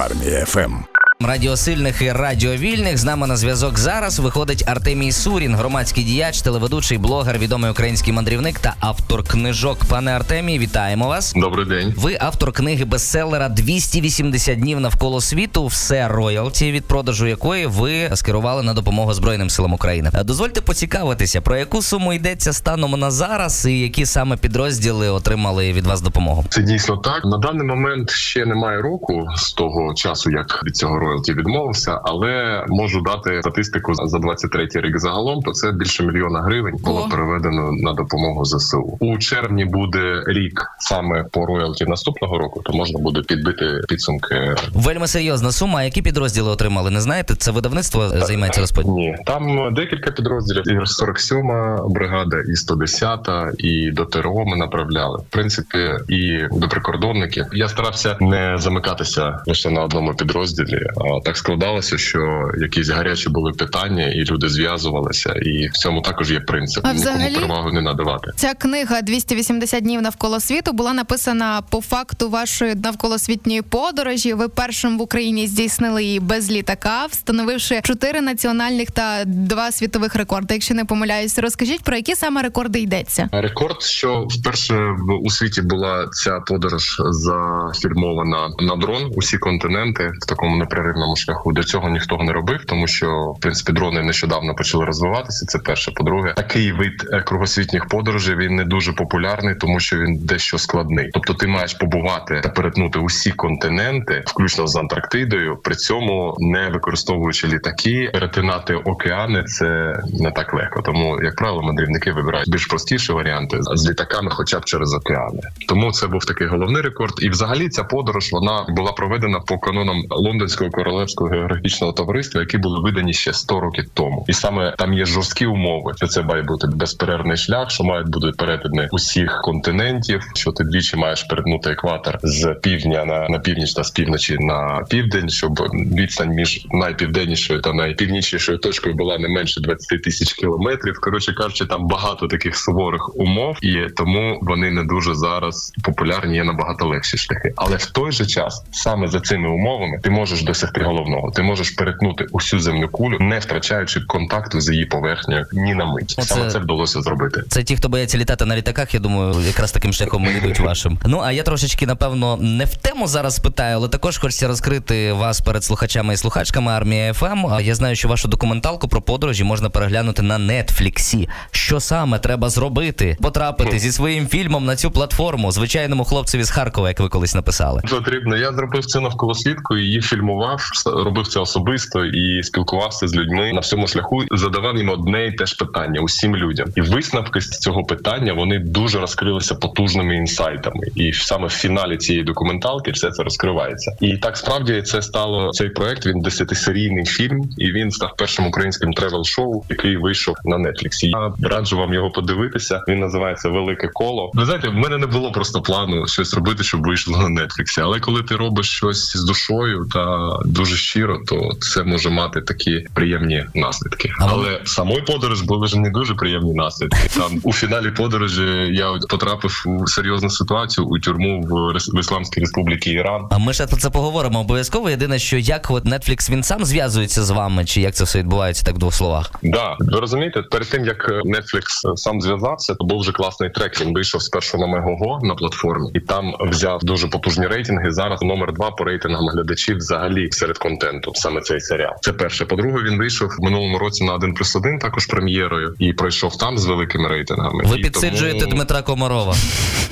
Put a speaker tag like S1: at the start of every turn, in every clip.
S1: Армія ФМ.
S2: Радіосильних і радіовільних з нами на зв'язок зараз виходить Артемій Сурін, громадський діяч, телеведучий, блогер, відомий український мандрівник та автор книжок. Пане Артемій, вітаємо вас.
S3: Добрий день.
S2: Ви автор книги бестселера «280 днів навколо світу. Все роялті, від продажу якої ви скерували на допомогу Збройним силам України. Дозвольте поцікавитися, про яку суму йдеться станом на зараз, і які саме підрозділи отримали від вас допомогу.
S3: Це дійсно так. На даний момент ще немає року з того часу, як від цього роялті відмовився, але можу дати статистику за 23-й рік загалом. То це більше мільйона гривень було
S4: О.
S3: переведено на допомогу ЗСУ. У червні буде рік саме по роялті наступного року. То можна буде підбити підсумки.
S2: Вельми серйозна сума. А які підрозділи отримали? Не знаєте? Це видавництво займається розподілом?
S3: Ні, там декілька підрозділів. І 47-ма бригада, і 110-та, і до ТРО ми направляли. В принципі, і до прикордонників. Я старався не замикатися лише на одному підрозділі. Так складалося, що якісь гарячі були питання, і люди зв'язувалися. І в цьому також є принцип.
S4: А
S3: Нікому перевагу не надавати.
S4: Ця книга «280 днів навколо світу була написана по факту вашої навколосвітньої подорожі. Ви першим в Україні здійснили її без літака, встановивши чотири національних та два світових рекорди. Якщо не помиляюсь, розкажіть про які саме рекорди йдеться.
S3: Рекорд, що вперше у світі була ця подорож зафільмована на дрон, усі континенти в такому непреривному шляху. До цього ніхто не робив, тому що в принципі дрони нещодавно почали розвиватися. Це перше. По-друге, такий вид е, кругосвітніх подорожей він не дуже популярний, тому що він дещо складний. Тобто, ти маєш побувати та перетнути усі континенти, включно з Антарктидою, при цьому не використовуючи літаки, перетинати океани це не так легко. Тому, як правило, мандрівники вибирають більш простіші варіанти з літаками, хоча б через океани. Тому це був такий головний рекорд. І взагалі ця подорож вона була проведена по канонам Лондонського королевського географічного товариства, які були видані ще 100 років тому. І саме там є жорсткі умови, що це має бути безперервний шлях, що мають бути перетини усіх континентів, що ти двічі маєш перетнути екватор з півдня на, на північ та з півночі на південь, щоб відстань між найпівденнішою та найпівнічнішою точкою була не менше 20 тисяч кілометрів. Коротше кажучи, там багато таких суворих умов, і тому вони не дуже зараз популярні. Є набагато легші шляхи. Але в той же час, саме за цими умовами, ти можеш досягти головного. Ти можеш перетнути усю земну кулю, не втрачаючи контакту з її поверхнею ні на мить.
S2: Оце-
S3: Саме це вдалося зробити.
S2: Це ті, хто бояться літати на літаках. Я думаю, якраз таким шляхом і йдуть вашим. Ну а я трошечки напевно не в тему зараз питаю, але також хочеться розкрити вас перед слухачами і слухачками армія ФМ. А Я знаю, що вашу документалку про подорожі можна переглянути на Нетфліксі. Що саме треба зробити? Потрапити зі своїм фільмом на цю платформу звичайному хлопцеві з Харкова, як ви колись написали.
S3: Потрібно. Я зробив це навколослідку, її фільмував, робив це особисто і спілкувався з людьми на всьому шляху. Задавав їм одне і те ж питання усім людям. І висновки з цього питання вони дуже розкрилися потужними інсайтами. І саме в фіналі цієї документалки все це розкривається. І так справді це стало цей проект. Він десятисерійний фільм, і він став першим українським тревел-шоу, який вийшов на Netflix. Я раджу вам його подивитися. Він називається Велике коло. Ви знаєте, в мене не було просто плану щось робити, щоб вийшло на Netflix. Але коли ти робиш щось з душою та дуже щиро, то це може мати такі приємні наслідки.
S2: А
S3: Але самої подорож були ж не дуже приємні наслідки. Там у фіналі подорожі я потрапив у серйозну ситуацію у тюрму в Рес- в Ісламській Республіці Іран.
S2: А ми ще про це поговоримо обов'язково. Єдине, що як от Netflix він сам зв'язується з вами, чи як це все відбувається так в двох словах?
S3: Да, ви розумієте, перед тим як е, Netflix сам зв'язався, то був вже класний трек. Він вийшов спершу на Мегого на платформі, і там взяв дуже потужні рейтинги. Зараз номер два по рейтингам глядачів взагалі серед контенту. Саме цей серіал. Це перше. По-друге, він вийшов в минулому році на 1 плюс 1 також прем'єрою, і пройшов там з великими рейтингами.
S2: Ви
S3: І
S2: підсиджуєте
S3: тому...
S2: Дмитра Комарова.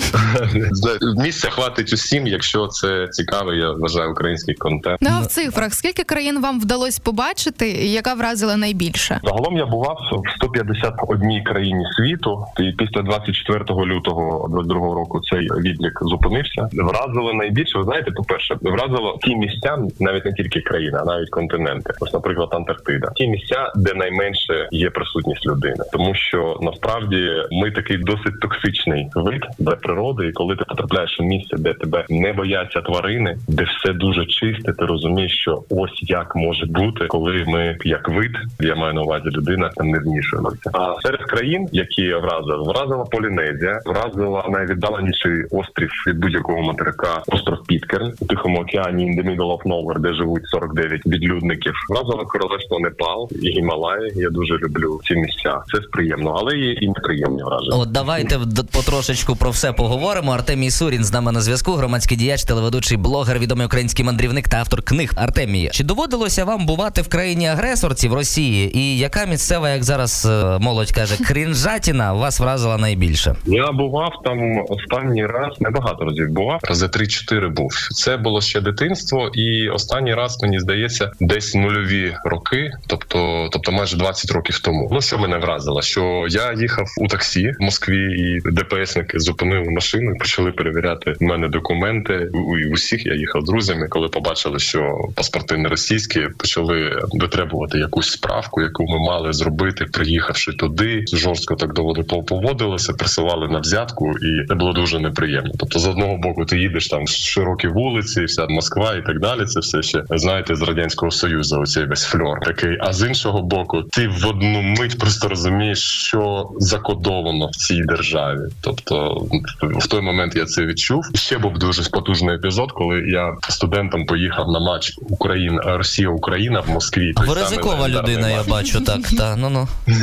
S3: Місця хватить усім, якщо це цікавий, я вважаю, український контент.
S4: Ну а в цифрах скільки країн вам вдалося побачити, і яка вразила найбільше?
S3: Загалом я бував в 151 країні світу, і після 24 лютого 22 року цей відлік зупинився. Вразило найбільше. Ви знаєте, по перше, вразило ті місця, навіть не тільки країна, а навіть континенти. Ось, наприклад, Антарктида. Ті місця, де найменше є присутність людини, тому що насправді ми такий досить токсичний вид для природи, і коли ти потрапляєш в місце, де тебе не бояться тварини, де все дуже чисте, ти розумієш, що ось як може бути, коли ми як вид, я маю на увазі людина, там не вмішуємося. А серед країн, які вразили, вразила Полінезія, вразила найвіддаленіший острів від будь-якого материка, остров Піткерн у Тихому океані in the middle of nowhere, де живуть 49 відлюдників. Вразила королевство Непал і Гімалаї. Я дуже люблю ці місця. Це приємно, але є і неприємні враження.
S2: От давайте потрошечку про все поговоримо. Артемій Сурін з нами на зв'язку. Громадський діяч, телеведучий блогер, відомий український мандрівник та автор книг. Артемій, чи доводилося вам бувати в країні агресорці в Росії? І яка місцева, як зараз е, молодь каже, крінжатіна вас вразила найбільше?
S3: Я бував там останній раз небагато разів бував. Рази 3-4 був. Це було ще дитинство, і останній раз мені здається, десь нульові роки, тобто, тобто майже 20 років тому. Ну що мене вразило, що я їхав у таксі в Москві, і ДПСники зупинили машину, і почали перевіряти в мене документи. У усіх я їхав друзями. Коли побачили, що паспорти не російські, почали витребувати якусь справку, яку ми мали зробити, приїхавши туди. Жорстко так доводи поводилися, присилали на взятку, і це було дуже неприємно. Тобто, з одного боку, ти їдеш там широкі вулиці, вся Москва і так далі. Це все ще знаєте з радянського союзу. Оцей весь фльор такий. А з іншого боку, ти в одну мить просто розумієш, що закодовано в цій державі. Тобто, в той момент я це відчув. Ще був дуже потужний епізод, коли я студентом поїхав на матч Україна Росія Україна в Москві.
S2: Ви ризикова людина, я бачу так. Та ну ну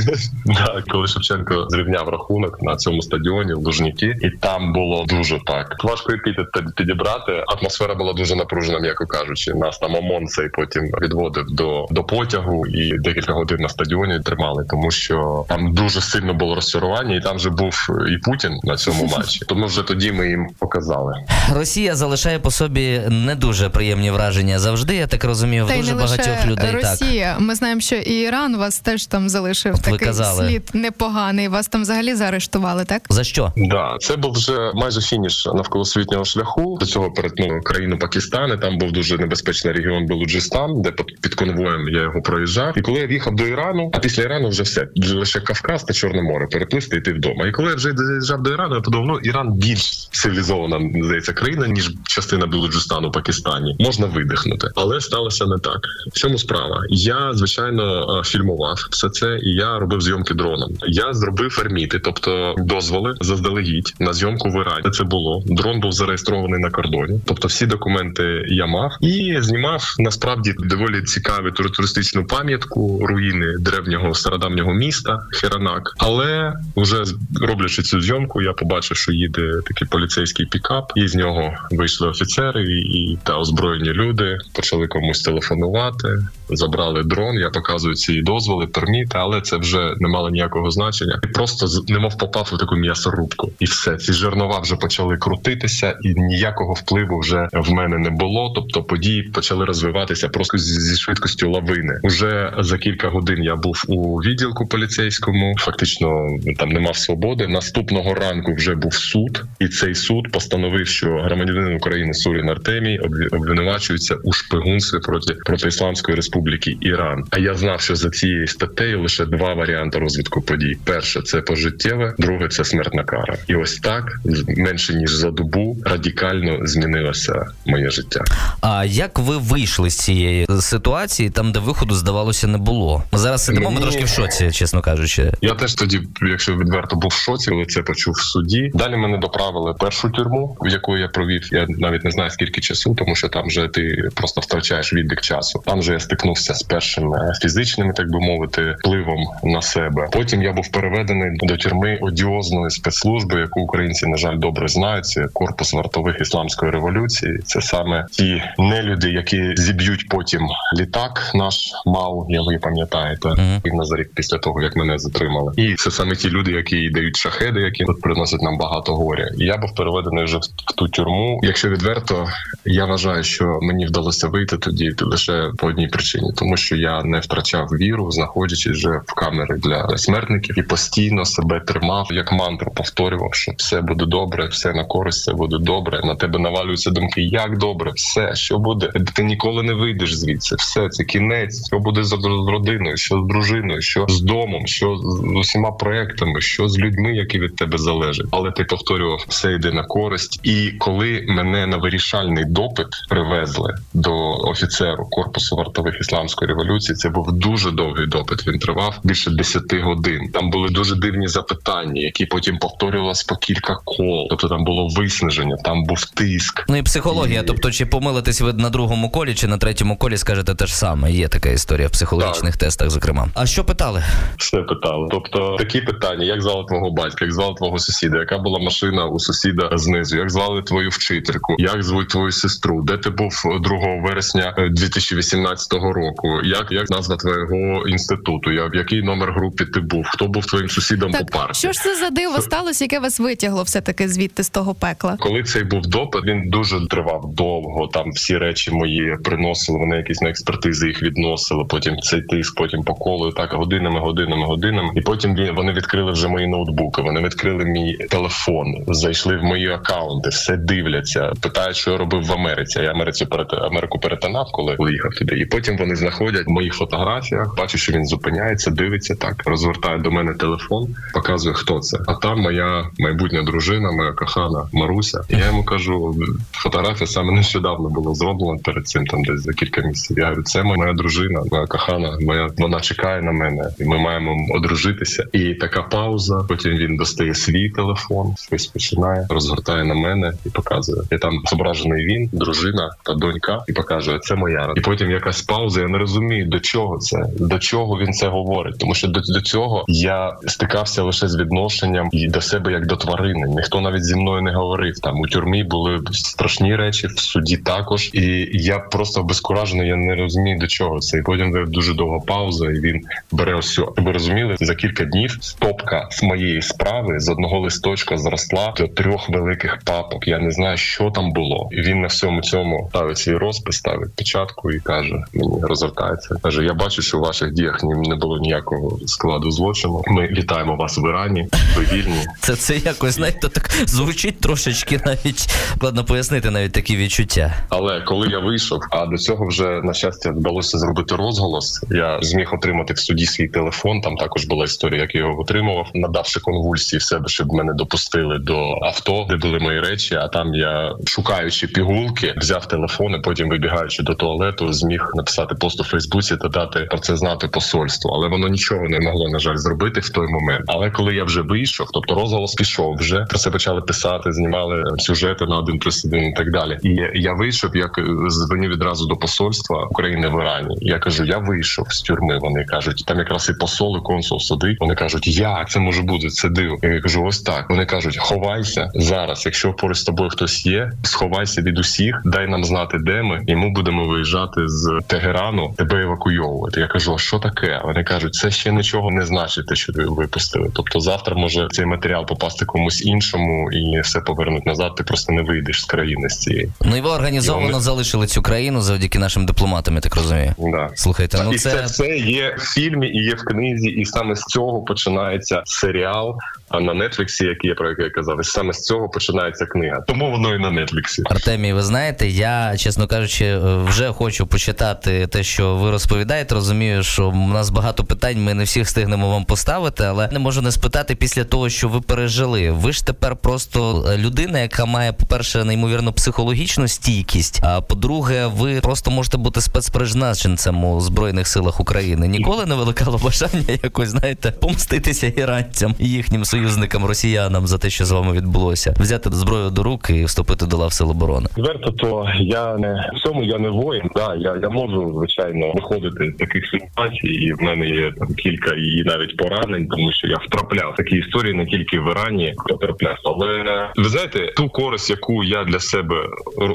S3: да, коли Шевченко зрівняв рахунок на цьому стадіоні в Лужніки, і там було дуже так важко епітет підібрати. Атмосфера була дуже напружена, м'яко кажучи. Нас там ОМОН цей потім відводив до до потягу і декілька годин на стадіоні тримали, тому що там дуже сильно було розчарування, і там вже був і Путін на цьому матчі. Тому вже тоді ми їм показали.
S2: Росія залишає по собі не дуже приємні враження завжди. Я так розумію, в
S4: Та
S2: дуже
S4: не
S2: багатьох
S4: лише
S2: людей.
S4: Росія.
S2: Так
S4: Ми знаємо, що і Іран вас теж там залишив
S2: От
S4: такий
S2: казали.
S4: слід непоганий. Вас там взагалі заарештували, так?
S2: за що?
S3: Да, це був вже майже фініш навколосвітнього шляху. До цього перетнули країну Пакистан. і Там був дуже небезпечний регіон Белуджистан, де під конвоєм я його проїжджав. І коли я в'їхав до Ірану, а після Ірану вже все лише Кавказ та Чорне море переплисти йти вдома. І коли я вже доїжджав до Ірану, я подумав, ну Іран більш цивілізована здається країна ніж частина Белуджистану, Пакистані. Можна видихнути, але сталося не так. В чому справа? Я звичайно фільмував все це, і я робив зйомки дроном. Я зробив арміти, тобто дозволи заздалегідь на зйомку в Ірані. Це було дрон був зареєстрований на кордоні, тобто всі документи я мав і знімав насправді доволі цікаву туристичну пам'ятку руїни древнього стародавнього міста Херанак. Але вже роблячи цю зйомку, я побачив, що їде такий поліцейський пікап, і з нього вийшли офіцери і та озброєні люди почали комусь телефонувати. Забрали дрон, я показую ці дозволи, перміти, але це вже не мало ніякого значення. І просто немов попав у таку м'ясорубку, і все ці жернова вже почали крутитися, і ніякого впливу вже в мене не було. Тобто події почали розвиватися просто зі швидкістю лавини. Уже за кілька годин я був у відділку поліцейському. Фактично там не мав свободи. Наступного ранку вже був суд, і цей суд постановив, що громадянин України Сурін Артемій обвинувачується у шпигунстві проти проти Ісламської Республіки Іран. А я знав, що за цією статтею лише два варіанти розвитку подій: перше це пожиттєве, друге це смертна кара. І ось так менше ніж за добу радикально змінилося моє життя.
S2: А як ви вийшли з цієї ситуації, там де виходу здавалося не було? Ми зараз сидимо ми трошки в шоці, чесно кажучи.
S3: Я теж тоді, якщо відверто був в шоці, але це почув в суді. Далі мене доправили першу тюрму, в яку я провів. Я навіть не знаю скільки часу, тому що там вже ти просто втрачаєш відбік часу. Там же я стикнувся з першим фізичним, так би мовити, впливом на себе. Потім я був переведений до тюрми одіозної спецслужби, яку українці на жаль добре знають. Це корпус вартових ісламської революції. Це саме ті нелюди, які зіб'ють потім літак. Наш мав, я ви пам'ятаєте, uh-huh. за рік після того як мене затримали, і це саме ті люди, які дають шахеди, які тут приносять нам багато горя. І я був переведений вже в ту тюрму. Якщо відверто, я вважаю, що мені вдалося вийти тоді лише по одній причині, тому що я не втрачав віру, знаходячись вже в камери для смертників, і постійно себе тримав як мантру, повторював, що все буде добре, все на користь, все буде добре. На тебе навалюються думки, як добре, все що буде. Ти ніколи не вийдеш звідси. Все це кінець. Що буде з родиною, що з дружиною, що з домом, що з усіма проектами, що з людьми, які від тебе залежать. Але ти повторював, все йде на користь. І коли мене на вирішальний допит привезли до офіцеру корпусу вартових ісламської революції, це був дуже довгий допит. Він тривав більше 10 годин. Там були дуже дивні запитання, які потім повторювалися по кілька кол. Тобто там було виснаження, там був тиск.
S2: Ну і психологія. І... Тобто, чи помилитись ви на другому колі, чи на третьому колі скажете те ж саме? Є така історія в психологічних так. тестах, зокрема. А що питали?
S3: Все питали. Тобто такі питання: як звали твого батька, як звали твого сусіда, яка була машина у сусіда знизу, як звали твою вчительку, як звуть твою сестру, де ти був 2 вересня 2018 е, року? Як як назва твого інституту? Як який номер групи ти був? Хто був твоїм сусідом
S4: так,
S3: по парті?
S4: Що ж це за диво сталося, яке вас витягло все таки звідти з того пекла?
S3: Коли цей був допит, він дуже тривав довго. Там всі речі мої приносили. Вони якісь на експертизи їх відносили. Потім цей тиск, потім по колу так годинами, годинами, годинами. І потім вони відкрили вже мої ноутбуки. Вони відкрили мій телефон, зайшли в мої акаунти, все дивляться. Питають, що я робив в Америці. Я Америці Америку перетинав, коли виїхав туди. І потім вони знаходять в моїх фотографіях. Бачу, що він зупиняється, дивиться так, розвертає до мене телефон, показує, хто це. А там моя майбутня дружина, моя кохана Маруся. І я йому кажу, фотографія саме нещодавно була зроблена перед цим, там десь за кілька місяців. Я говорю, це моя дружина, моя кохана, моя вона чекає на мене, і ми маємо одружитися. І така пауза. Потім він достає свій телефон, щось починає, розгортає на мене і показує. І там зображений він, дружина та донька, і показує це моя. І потім якась пауза. Я не розумію, до чого це, до чого він це говорить, тому що до, до цього я стикався лише з відношенням і до себе як до тварини. Ніхто навіть зі мною не говорив. Там у тюрмі були страшні речі, в суді також. І я просто обезкуражений, я не розумію до чого це. І потім дуже довга пауза, і він бере ось. Ви розуміли, за кілька днів стопка з моєї справи з одного листочка зросла до трьох великих папок. Я не знаю, що там було. І він на всьому цьому ставить свій розпис, ставить печатку і каже: мені розвертається. каже: Я бачу, що у ваших діях не було ніякого складу злочину. Ми вітаємо вас в Ірані. Ви вільні.
S2: Це це якось знаєте, так звучить трошечки, навіть складно пояснити навіть такі відчуття.
S3: Але коли я вийшов, а до цього вже на щастя вдалося зробити розголос. Я зміг отримати в суді свій телефон. Там також була історія, як я його отримував, надавши конвульсії в себе, щоб мене допустили до авто, де були мої речі. А там я шукаючи пігулки, взяв телефон і потім вибігаючи до туалету, зміг написати пост у Фейсбуці та дати про це знати посольство. Але воно нічого не могло на жаль зробити в той момент. Але коли я вже вийшов, тобто розголос пішов вже про це почали писати, знімали сюжети на один плюс один і так далі. І я вийшов, як дзвоню відразу до посольства України в Ірані. Я кажу, я вийшов з тюрми. Вони кажуть, там якраз і посол, і консул сидить. Вони кажуть, як це може бути? Це диво. Я кажу, ось так. Вони кажуть, ховайся зараз. Якщо поруч з тобою хтось є, сховайся від усіх, дай нам знати, де ми, і ми будемо виїжджати з Тегерану, тебе евакуйовувати. Я кажу, а що таке? Вони кажуть, це ще нічого не значить, те, що ви випустили. Тобто, завтра може цей матеріал попасти комусь іншому і все повернуть назад. Ти просто не вийдеш з країни з цієї.
S2: Ну і ви організовано вони... залишили цю країну завдяки нашим дипломатам. Я так розумію.
S3: Да.
S2: Слухайте, ну
S3: і
S2: це...
S3: це все є в фільмі і є в книзі, і саме з цього починається серіал. А на Нетфліксі, який я про який я казав, саме з цього починається книга. Тому воно і на Нетфліксі.
S2: Артемій, ви знаєте, я чесно кажучи, вже хочу почитати те, що ви розповідаєте. Розумію, що у нас багато питань. Ми не всіх встигнемо вам поставити, але не можу не спитати після того, що ви пережили. Ви ж тепер просто людина, яка має, по перше, неймовірно психологічну стійкість. А по-друге, ви просто можете бути спецпризначенцем у збройних силах України. Ніколи не виникало бажання якось знаєте помститися іранцям і їхнім союзникам росіянам за те, що з вами відбулося, взяти зброю до рук і вступити до лав сил оборони.
S3: Зверто, то я не в цьому я не воїн. Да, я я можу звичайно виходити з таких ситуацій, і в мене є там кілька і навіть поранень, тому що я втрапляв такі історії не тільки в Ірані потрапляв. Але ви знаєте, ту користь, яку я для себе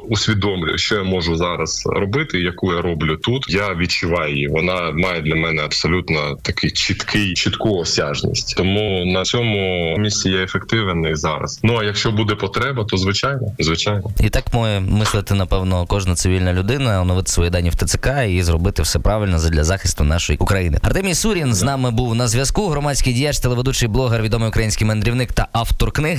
S3: усвідомлюю, що я можу зараз робити, яку я роблю тут. Я відчуваю її. Вона має для мене абсолютно такий чіткий, чітку осяжність. Тому на цьому місці я ефективен і зараз. Ну а якщо буде потреба, то звичайно, звичайно,
S2: і так має мислити напевно кожна цивільна людина, оновити свої дані в ТЦК і зробити все правильно для захисту нашої України. Артемій Сурін з нами був на зв'язку. Громадський діяч, телеведучий блогер, відомий український мандрівник та автор книг.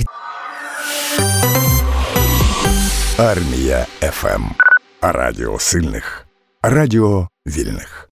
S1: Армія ФМ. Радіо сильних. Радіо вільних.